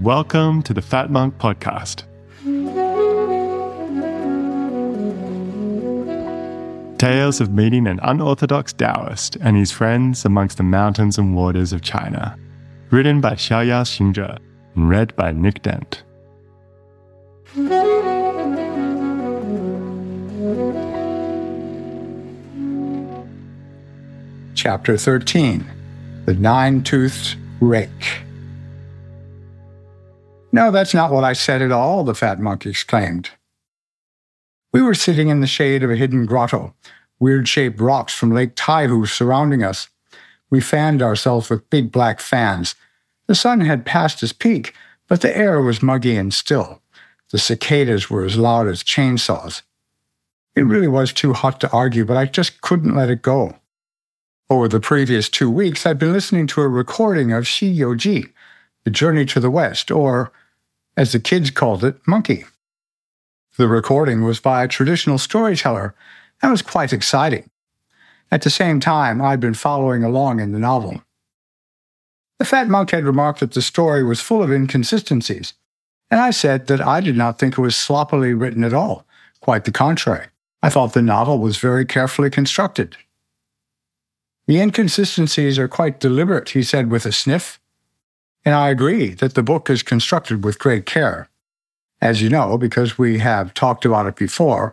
Welcome to the Fat Monk Podcast. Tales of meeting an unorthodox Taoist and his friends amongst the mountains and waters of China. Written by Xiaoyao Xingzhe and read by Nick Dent. Chapter 13 The Nine Toothed Rake. No, that's not what I said at all, the fat monk exclaimed. We were sitting in the shade of a hidden grotto, weird shaped rocks from Lake Taihu surrounding us. We fanned ourselves with big black fans. The sun had passed its peak, but the air was muggy and still. The cicadas were as loud as chainsaws. It really was too hot to argue, but I just couldn't let it go. Over the previous two weeks, I'd been listening to a recording of Xi Youji, The Journey to the West, or, as the kids called it, Monkey. The recording was by a traditional storyteller and was quite exciting. At the same time, I'd been following along in the novel. The fat monk had remarked that the story was full of inconsistencies, and I said that I did not think it was sloppily written at all. Quite the contrary. I thought the novel was very carefully constructed. The inconsistencies are quite deliberate, he said with a sniff. And I agree that the book is constructed with great care. As you know, because we have talked about it before,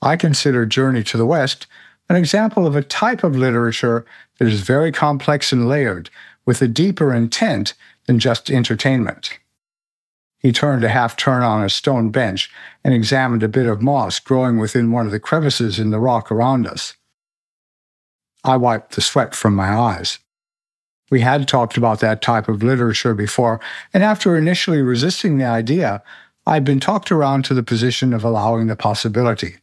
I consider Journey to the West an example of a type of literature that is very complex and layered, with a deeper intent than just entertainment. He turned a half turn on a stone bench and examined a bit of moss growing within one of the crevices in the rock around us. I wiped the sweat from my eyes. We had talked about that type of literature before, and after initially resisting the idea, I'd been talked around to the position of allowing the possibility.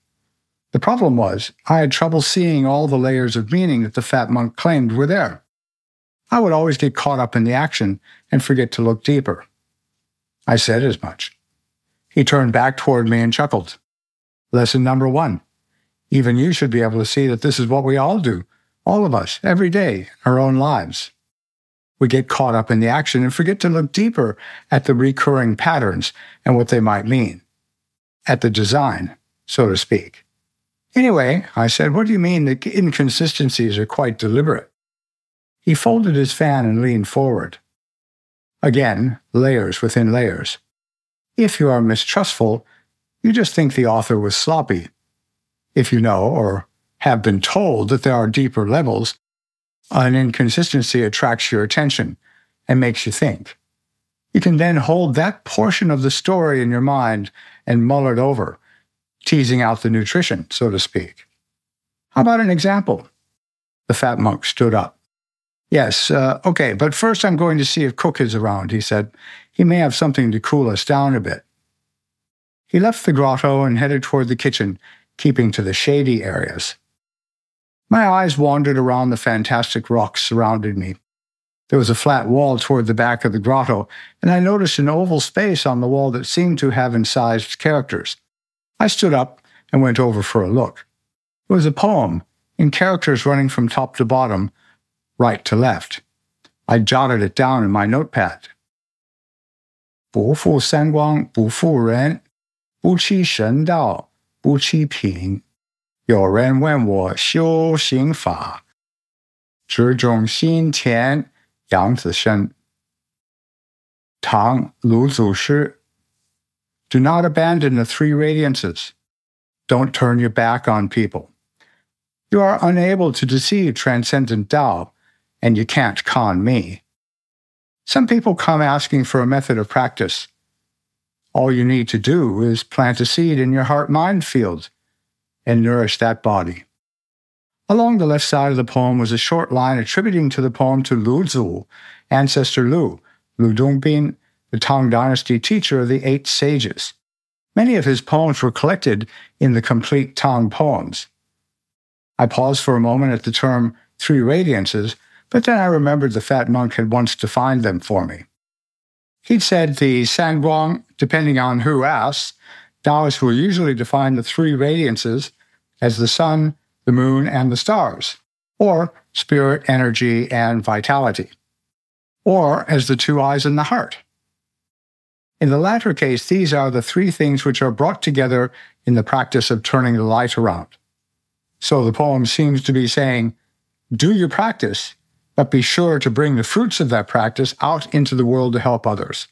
The problem was, I had trouble seeing all the layers of meaning that the fat monk claimed were there. I would always get caught up in the action and forget to look deeper. I said as much. He turned back toward me and chuckled. Lesson number one. Even you should be able to see that this is what we all do all of us, every day, our own lives. We get caught up in the action and forget to look deeper at the recurring patterns and what they might mean, at the design, so to speak. Anyway, I said, what do you mean the inconsistencies are quite deliberate? He folded his fan and leaned forward. Again, layers within layers. If you are mistrustful, you just think the author was sloppy. If you know, or have been told that there are deeper levels, an inconsistency attracts your attention and makes you think. You can then hold that portion of the story in your mind and mull it over, teasing out the nutrition, so to speak. How about an example? The fat monk stood up. Yes, uh, okay, but first I'm going to see if Cook is around, he said. He may have something to cool us down a bit. He left the grotto and headed toward the kitchen, keeping to the shady areas. My eyes wandered around the fantastic rocks surrounding me. There was a flat wall toward the back of the grotto, and I noticed an oval space on the wall that seemed to have incised characters. I stood up and went over for a look. It was a poem, in characters running from top to bottom, right to left. I jotted it down in my notepad. 不负三光，不负人；不欺神道，不欺平。 有人问我修行法，只重心田杨子生。唐鲁祖师 Do not abandon the three radiances. Don't turn your back on people. You are unable to deceive transcendent Tao, and you can't con me. Some people come asking for a method of practice. All you need to do is plant a seed in your heart mind field and nourish that body. Along the left side of the poem was a short line attributing to the poem to Lu Zu, ancestor Lu, Lu Dongbin, the Tang Dynasty teacher of the Eight Sages. Many of his poems were collected in the complete Tang poems. I paused for a moment at the term three radiances, but then I remembered the fat monk had once defined them for me. He'd said the Sanguang, depending on who asks, Taoists will usually define the three radiances as the sun, the moon, and the stars, or spirit, energy, and vitality, or as the two eyes in the heart. In the latter case, these are the three things which are brought together in the practice of turning the light around. So the poem seems to be saying, do your practice, but be sure to bring the fruits of that practice out into the world to help others.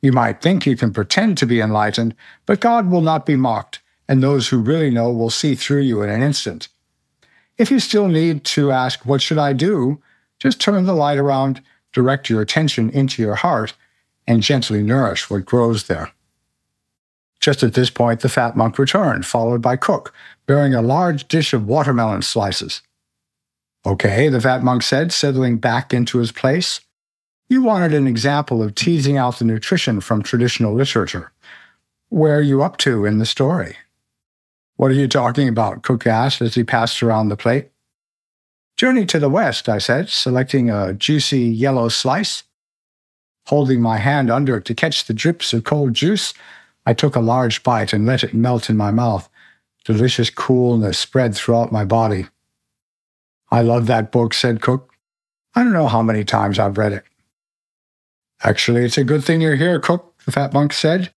You might think you can pretend to be enlightened, but God will not be mocked, and those who really know will see through you in an instant. If you still need to ask, What should I do? just turn the light around, direct your attention into your heart, and gently nourish what grows there. Just at this point, the fat monk returned, followed by Cook, bearing a large dish of watermelon slices. Okay, the fat monk said, settling back into his place. You wanted an example of teasing out the nutrition from traditional literature. Where are you up to in the story? What are you talking about? Cook asked as he passed around the plate. Journey to the west, I said, selecting a juicy yellow slice. Holding my hand under it to catch the drips of cold juice, I took a large bite and let it melt in my mouth. Delicious coolness spread throughout my body. I love that book, said Cook. I don't know how many times I've read it. Actually, it's a good thing you're here, Cook, the fat monk said.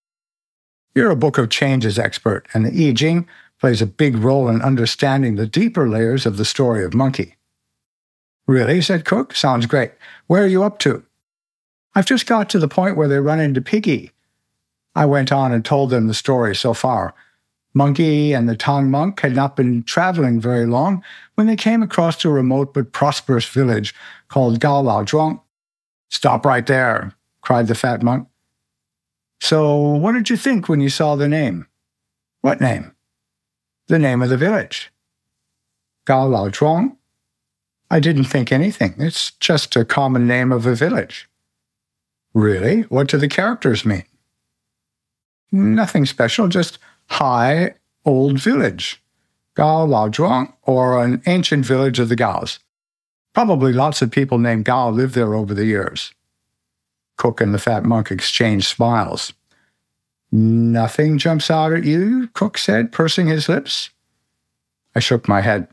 You're a book of changes expert, and the I Ching plays a big role in understanding the deeper layers of the story of Monkey. Really? said Cook. Sounds great. Where are you up to? I've just got to the point where they run into Piggy. I went on and told them the story so far. Monkey and the Tang monk had not been traveling very long when they came across a remote but prosperous village called Gao Lao Zhuang. Stop right there, cried the fat monk. So, what did you think when you saw the name? What name? The name of the village. Gao Lao Zhuang? I didn't think anything. It's just a common name of a village. Really? What do the characters mean? Nothing special, just high old village. Gao Lao Zhuang, or an ancient village of the Gaos. Probably lots of people named Gao lived there over the years. Cook and the fat monk exchanged smiles. Nothing jumps out at you, Cook said, pursing his lips. I shook my head.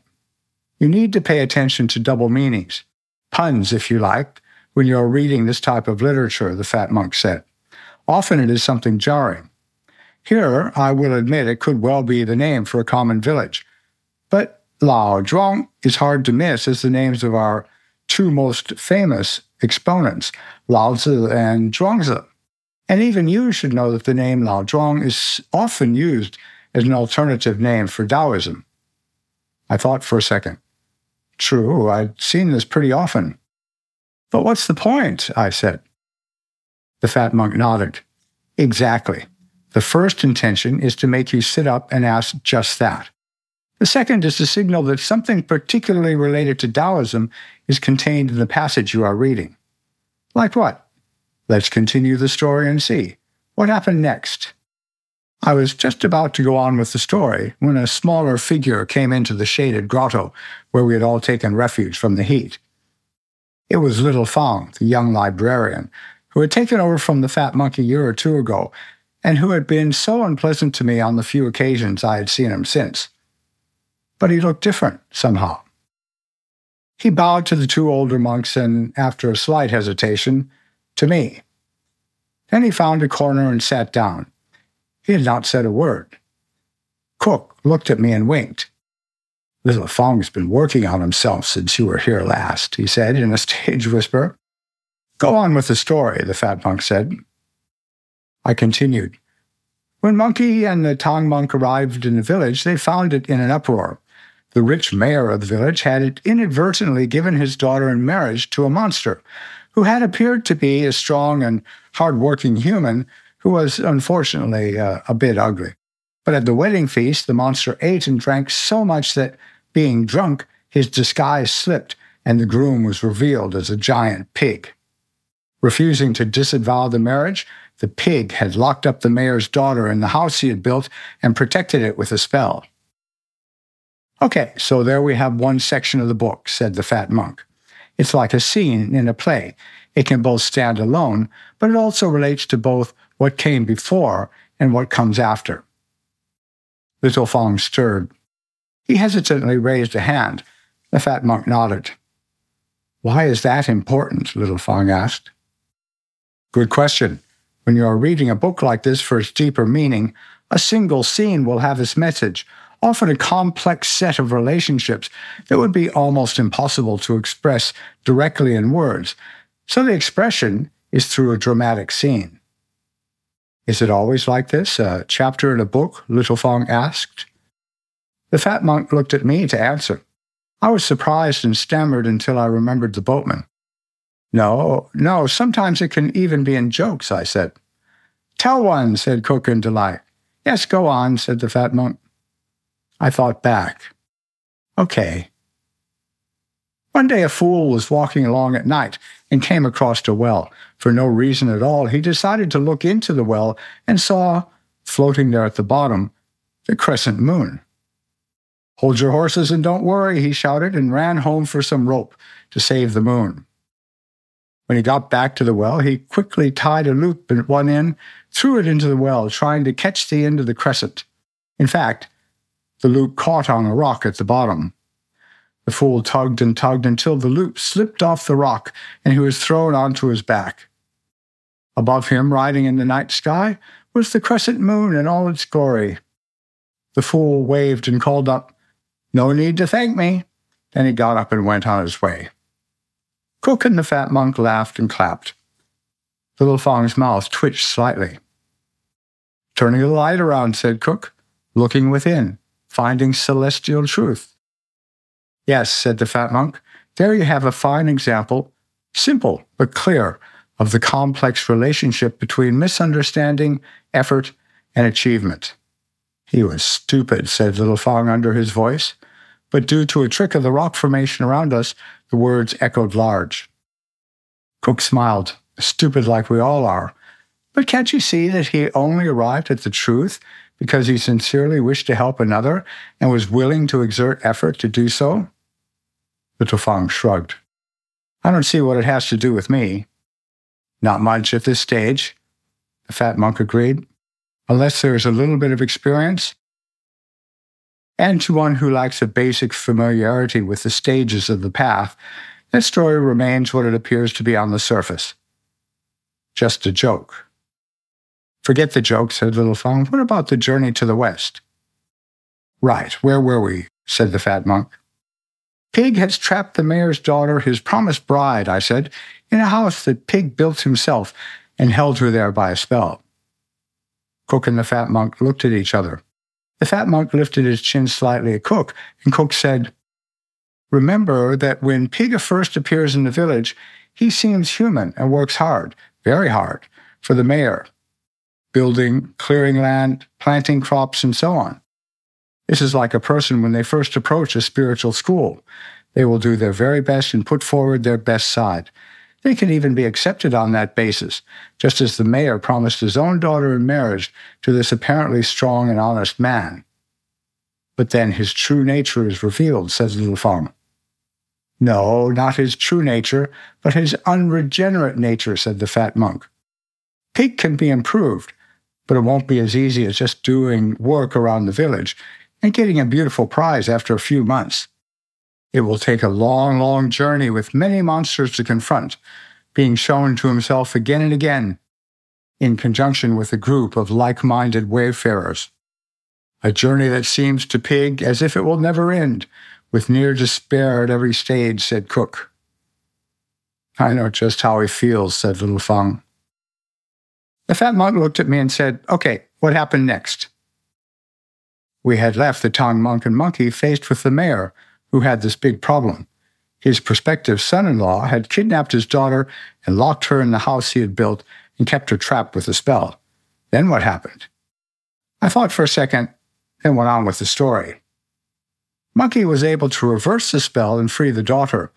You need to pay attention to double meanings, puns, if you like, when you're reading this type of literature, the fat monk said. Often it is something jarring. Here, I will admit, it could well be the name for a common village. But Lao Zhuang is hard to miss as the names of our two most famous exponents, Lao and Zhuangzi. And even you should know that the name Lao Zhuang is often used as an alternative name for Taoism. I thought for a second. True, I'd seen this pretty often. But what's the point? I said. The fat monk nodded. Exactly. The first intention is to make you sit up and ask just that. The second is to signal that something particularly related to Taoism is contained in the passage you are reading. Like what? Let's continue the story and see. What happened next? I was just about to go on with the story when a smaller figure came into the shaded grotto where we had all taken refuge from the heat. It was Little Fang, the young librarian, who had taken over from the fat monkey a year or two ago and who had been so unpleasant to me on the few occasions I had seen him since. But he looked different, somehow. He bowed to the two older monks and, after a slight hesitation, to me. Then he found a corner and sat down. He had not said a word. Cook looked at me and winked. Little Fong's been working on himself since you were here last, he said in a stage whisper. Go on with the story, the fat monk said. I continued. When Monkey and the Tang monk arrived in the village, they found it in an uproar. The rich mayor of the village had inadvertently given his daughter in marriage to a monster who had appeared to be a strong and hard-working human who was unfortunately uh, a bit ugly. But at the wedding feast, the monster ate and drank so much that, being drunk, his disguise slipped and the groom was revealed as a giant pig. Refusing to disavow the marriage, the pig had locked up the mayor's daughter in the house he had built and protected it with a spell. Okay, so there we have one section of the book, said the fat monk. It's like a scene in a play. It can both stand alone, but it also relates to both what came before and what comes after. Little Fang stirred. He hesitantly raised a hand. The fat monk nodded. Why is that important? Little Fang asked. Good question. When you are reading a book like this for its deeper meaning, a single scene will have its message, often a complex set of relationships that would be almost impossible to express directly in words. So the expression is through a dramatic scene. Is it always like this, a chapter in a book? Little Fong asked. The fat monk looked at me to answer. I was surprised and stammered until I remembered the boatman. No, no, sometimes it can even be in jokes, I said. Tell one, said Cook in delight. Yes, go on, said the fat monk. I thought back. Okay. One day a fool was walking along at night and came across a well. For no reason at all, he decided to look into the well and saw, floating there at the bottom, the crescent moon. Hold your horses and don't worry, he shouted and ran home for some rope to save the moon. When he got back to the well, he quickly tied a loop at one end threw it into the well, trying to catch the end of the crescent. In fact, the loop caught on a rock at the bottom. The fool tugged and tugged until the loop slipped off the rock and he was thrown onto his back. Above him, riding in the night sky, was the crescent moon in all its glory. The fool waved and called up, No need to thank me. Then he got up and went on his way. Cook and the fat monk laughed and clapped. Little Fong's mouth twitched slightly. Turning the light around, said Cook, looking within, finding celestial truth. Yes, said the fat monk, there you have a fine example, simple but clear, of the complex relationship between misunderstanding, effort, and achievement. He was stupid, said Little Fong under his voice, but due to a trick of the rock formation around us, the words echoed large. Cook smiled, stupid like we all are, but can't you see that he only arrived at the truth because he sincerely wished to help another and was willing to exert effort to do so? The Fong shrugged. I don't see what it has to do with me. Not much at this stage, the fat monk agreed, unless there is a little bit of experience. And to one who lacks a basic familiarity with the stages of the path, that story remains what it appears to be on the surface. Just a joke. Forget the joke, said Little Fong. What about the journey to the west? Right, where were we? said the fat monk. Pig has trapped the mayor's daughter, his promised bride, I said, in a house that Pig built himself and held her there by a spell. Cook and the fat monk looked at each other. The fat monk lifted his chin slightly at Cook, and Cook said, Remember that when Pig first appears in the village, he seems human and works hard, very hard, for the mayor building, clearing land, planting crops, and so on. This is like a person when they first approach a spiritual school. They will do their very best and put forward their best side. They can even be accepted on that basis, just as the mayor promised his own daughter in marriage to this apparently strong and honest man. But then his true nature is revealed, says Little Fong. No, not his true nature, but his unregenerate nature, said the fat monk. Pig can be improved, but it won't be as easy as just doing work around the village and getting a beautiful prize after a few months. It will take a long, long journey with many monsters to confront, being shown to himself again and again, in conjunction with a group of like minded wayfarers. A journey that seems to Pig as if it will never end, with near despair at every stage, said Cook. I know just how he feels, said Little Fong. The fat monk looked at me and said, Okay, what happened next? We had left the Tang monk and monkey faced with the mayor, who had this big problem. His prospective son in law had kidnapped his daughter and locked her in the house he had built and kept her trapped with a spell. Then what happened? I thought for a second, then went on with the story. Monkey was able to reverse the spell and free the daughter.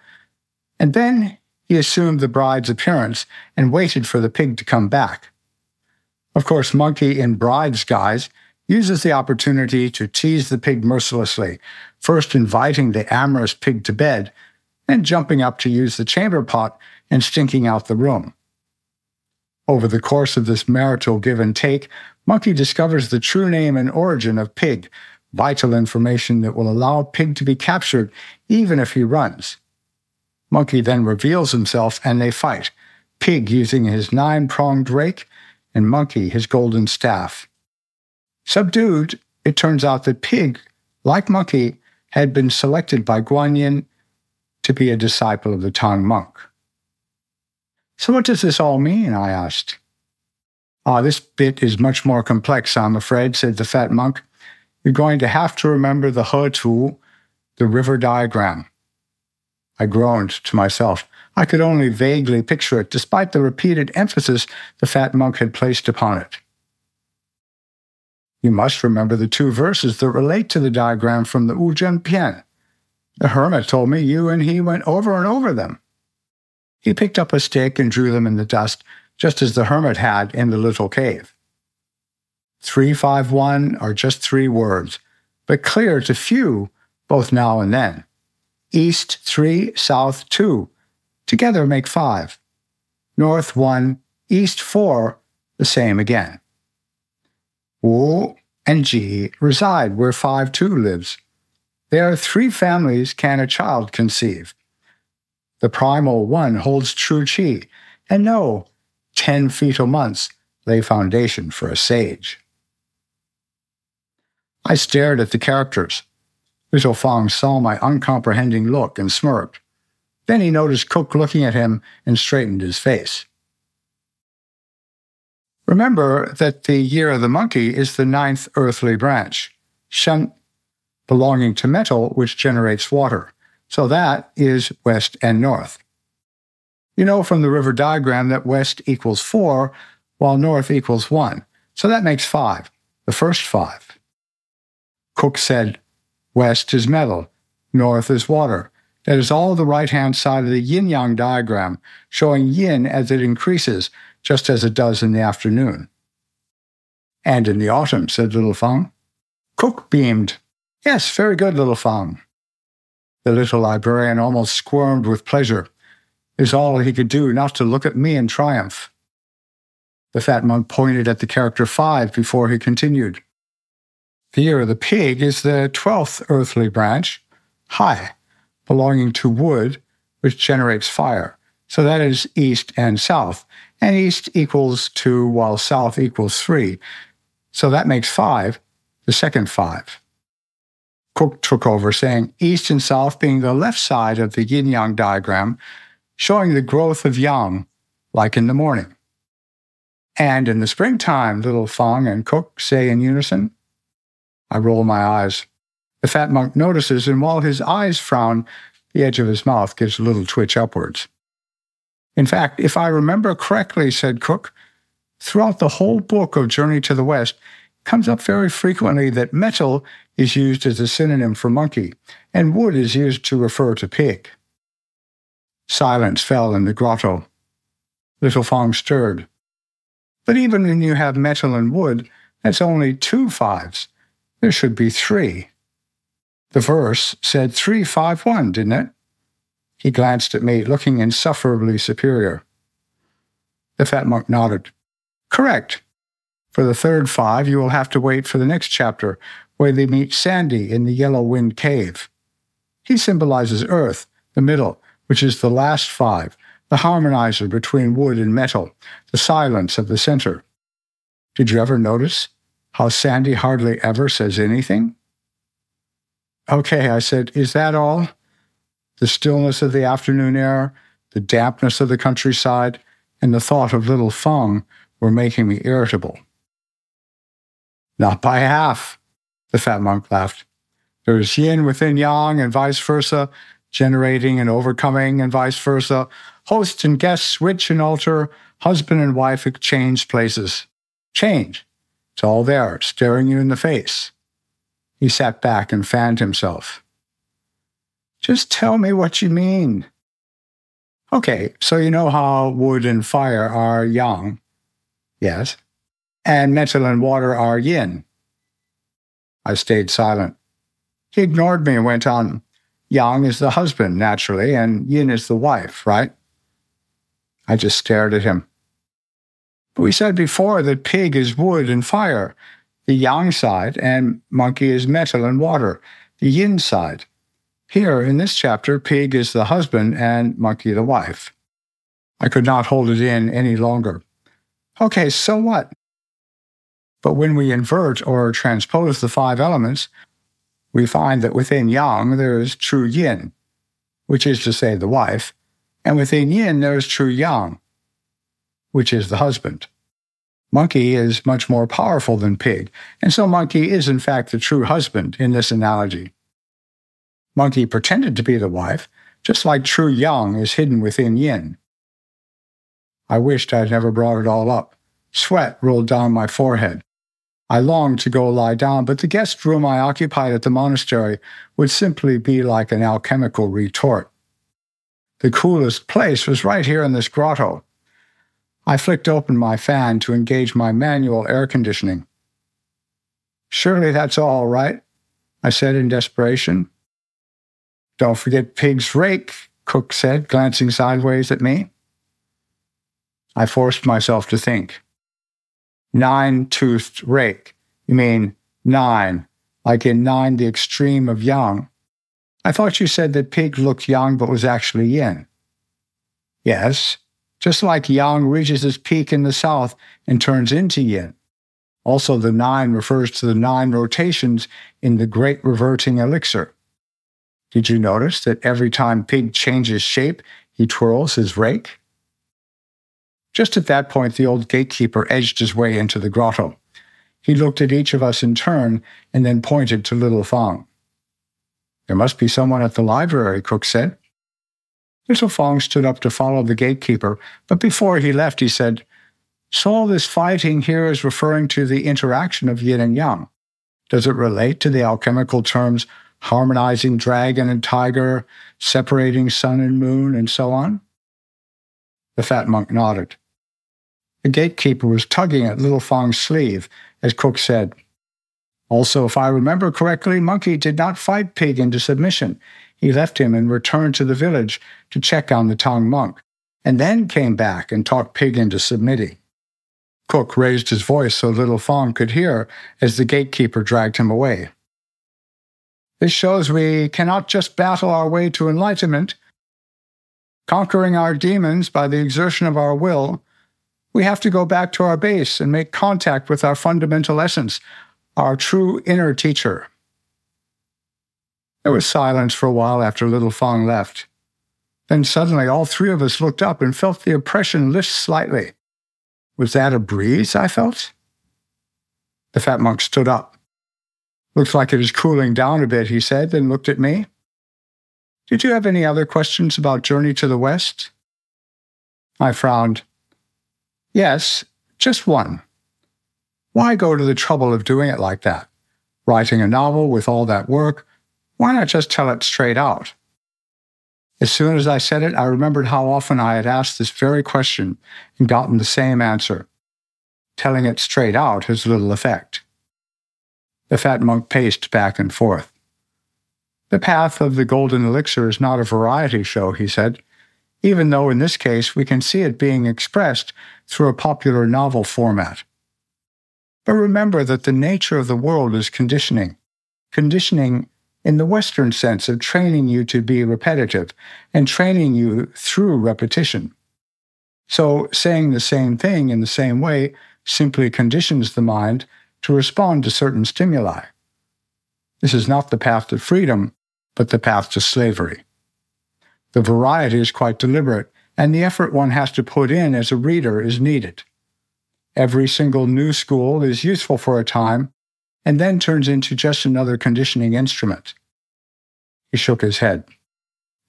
And then he assumed the bride's appearance and waited for the pig to come back. Of course, Monkey, in bride's guise, uses the opportunity to tease the pig mercilessly, first inviting the amorous pig to bed, then jumping up to use the chamber pot and stinking out the room. Over the course of this marital give and take, Monkey discovers the true name and origin of Pig, vital information that will allow Pig to be captured even if he runs. Monkey then reveals himself and they fight, Pig using his nine pronged rake and monkey his golden staff. Subdued, it turns out that pig, like monkey, had been selected by Guanyin to be a disciple of the Tang monk. So, what does this all mean? I asked. Ah, this bit is much more complex, I'm afraid, said the fat monk. You're going to have to remember the He the river diagram. I groaned to myself. I could only vaguely picture it, despite the repeated emphasis the fat monk had placed upon it. You must remember the two verses that relate to the diagram from the Wuzhen Pian. The hermit told me you and he went over and over them. He picked up a stick and drew them in the dust, just as the hermit had in the little cave. 351 are just three words, but clear to few both now and then. East 3, South 2, together make 5. North 1, East 4, the same again. Wu and Ji reside where 5 2 lives. There are three families can a child conceive. The primal one holds true chi, and no, ten fetal months lay foundation for a sage. I stared at the characters. Little Fong saw my uncomprehending look and smirked. Then he noticed Cook looking at him and straightened his face. Remember that the year of the monkey is the ninth earthly branch, Shen, belonging to metal, which generates water. So that is west and north. You know from the river diagram that west equals four, while north equals one. So that makes five, the first five. Cook said, West is metal, north is water. That is all the right hand side of the yin yang diagram, showing yin as it increases just as it does in the afternoon. And in the autumn, said Little Fang. Cook beamed. Yes, very good, Little Fang. The little librarian almost squirmed with pleasure. It was all he could do not to look at me in triumph. The fat monk pointed at the character five before he continued. The ear of the pig is the twelfth earthly branch, Hai, belonging to wood, which generates fire. So that is east and south and east equals 2 while south equals 3. So that makes 5, the second 5. Cook took over, saying east and south being the left side of the yin yang diagram, showing the growth of yang, like in the morning. And in the springtime, little Fang and Cook say in unison. I roll my eyes. The fat monk notices, and while his eyes frown, the edge of his mouth gives a little twitch upwards. In fact, if I remember correctly, said Cook, throughout the whole book of Journey to the West, comes up very frequently that metal is used as a synonym for monkey, and wood is used to refer to pig. Silence fell in the grotto. Little Fang stirred. But even when you have metal and wood, that's only two fives. There should be three. The verse said 351, didn't it? He glanced at me, looking insufferably superior. The fat monk nodded. Correct. For the third five, you will have to wait for the next chapter, where they meet Sandy in the Yellow Wind Cave. He symbolizes Earth, the middle, which is the last five, the harmonizer between wood and metal, the silence of the center. Did you ever notice how Sandy hardly ever says anything? Okay, I said, is that all? the stillness of the afternoon air, the dampness of the countryside, and the thought of little Fang were making me irritable. Not by half, the fat monk laughed. There is yin within yang and vice versa, generating and overcoming and vice versa. Host and guest switch and alter, husband and wife exchange places. Change. It's all there, staring you in the face. He sat back and fanned himself. Just tell me what you mean. Okay, so you know how wood and fire are yang. Yes. And metal and water are yin. I stayed silent. He ignored me and went on. Yang is the husband, naturally, and yin is the wife, right? I just stared at him. But we said before that pig is wood and fire, the yang side, and monkey is metal and water, the yin side. Here, in this chapter, Pig is the husband and Monkey the wife. I could not hold it in any longer. Okay, so what? But when we invert or transpose the five elements, we find that within yang there is true yin, which is to say the wife, and within yin there is true yang, which is the husband. Monkey is much more powerful than pig, and so monkey is in fact the true husband in this analogy. Monkey pretended to be the wife, just like true yang is hidden within yin. I wished I'd never brought it all up. Sweat rolled down my forehead. I longed to go lie down, but the guest room I occupied at the monastery would simply be like an alchemical retort. The coolest place was right here in this grotto. I flicked open my fan to engage my manual air conditioning. Surely that's all right, I said in desperation. Don't forget Pig's rake, Cook said, glancing sideways at me. I forced myself to think. Nine toothed rake. You mean nine, like in nine, the extreme of yang. I thought you said that pig looked young but was actually yin. Yes, just like yang reaches its peak in the south and turns into yin. Also, the nine refers to the nine rotations in the great reverting elixir. Did you notice that every time pig changes shape, he twirls his rake? Just at that point, the old gatekeeper edged his way into the grotto. He looked at each of us in turn and then pointed to Little Fong. There must be someone at the library, Cook said. Little Fong stood up to follow the gatekeeper, but before he left, he said, So all this fighting here is referring to the interaction of yin and yang. Does it relate to the alchemical terms harmonizing dragon and tiger, separating sun and moon, and so on? The fat monk nodded. The gatekeeper was tugging at Little Fong's sleeve, as Cook said. Also, if I remember correctly, Monkey did not fight Pig into submission. He left him and returned to the village to check on the Tang monk, and then came back and talked Pig into submitting. Cook raised his voice so Little Fong could hear as the gatekeeper dragged him away. This shows we cannot just battle our way to enlightenment. Conquering our demons by the exertion of our will we have to go back to our base and make contact with our fundamental essence, our true inner teacher. There was silence for a while after Little Fong left. Then suddenly all three of us looked up and felt the oppression lift slightly. Was that a breeze I felt? The fat monk stood up. Looks like it is cooling down a bit, he said, then looked at me. Did you have any other questions about Journey to the West? I frowned. Yes, just one. Why go to the trouble of doing it like that? Writing a novel with all that work, why not just tell it straight out? As soon as I said it, I remembered how often I had asked this very question and gotten the same answer. Telling it straight out has little effect. The fat monk paced back and forth. The path of the golden elixir is not a variety show, he said even though in this case we can see it being expressed through a popular novel format. But remember that the nature of the world is conditioning. Conditioning in the Western sense of training you to be repetitive and training you through repetition. So, saying the same thing in the same way simply conditions the mind to respond to certain stimuli. This is not the path to freedom, but the path to slavery. The variety is quite deliberate, and the effort one has to put in as a reader is needed. Every single new school is useful for a time and then turns into just another conditioning instrument. He shook his head.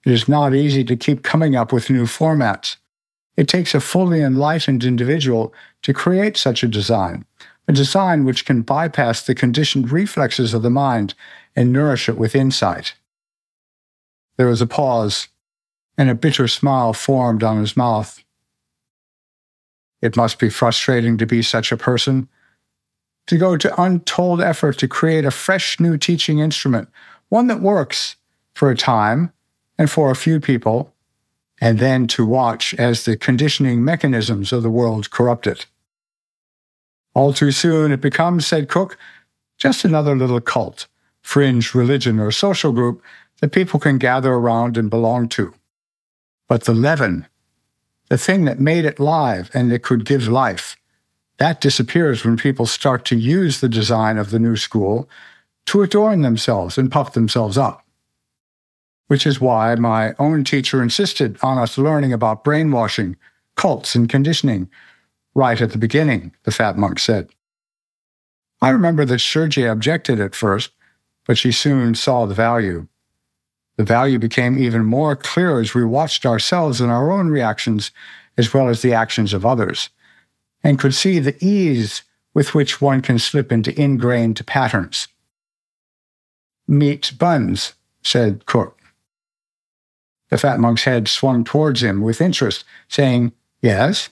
It is not easy to keep coming up with new formats. It takes a fully enlightened individual to create such a design, a design which can bypass the conditioned reflexes of the mind and nourish it with insight. There was a pause, and a bitter smile formed on his mouth. It must be frustrating to be such a person, to go to untold effort to create a fresh new teaching instrument, one that works for a time and for a few people, and then to watch as the conditioning mechanisms of the world corrupt it. All too soon it becomes, said Cook, just another little cult, fringe religion, or social group that people can gather around and belong to. But the leaven, the thing that made it live and that could give life, That disappears when people start to use the design of the new school to adorn themselves and puff themselves up. Which is why my own teacher insisted on us learning about brainwashing, cults, and conditioning right at the beginning, the fat monk said. I remember that Sergei objected at first, but she soon saw the value. The value became even more clear as we watched ourselves and our own reactions, as well as the actions of others, and could see the ease with which one can slip into ingrained patterns. Meat buns, said Cook. The fat monk's head swung towards him with interest, saying, Yes.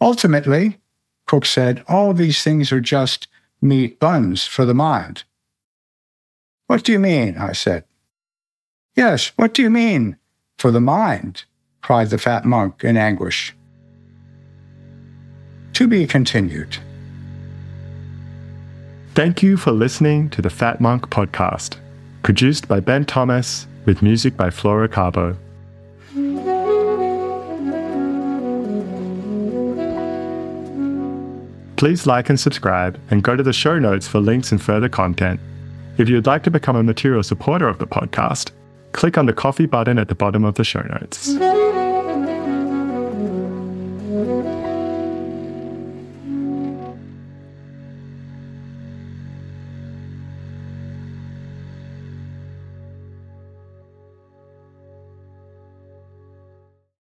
Ultimately, Cook said, all these things are just meat buns for the mind. What do you mean? I said. Yes, what do you mean? For the mind, cried the fat monk in anguish. To be continued. Thank you for listening to the Fat Monk podcast, produced by Ben Thomas with music by Flora Carbo. Please like and subscribe and go to the show notes for links and further content. If you'd like to become a material supporter of the podcast, click on the Ko-fi button at the bottom of the show notes.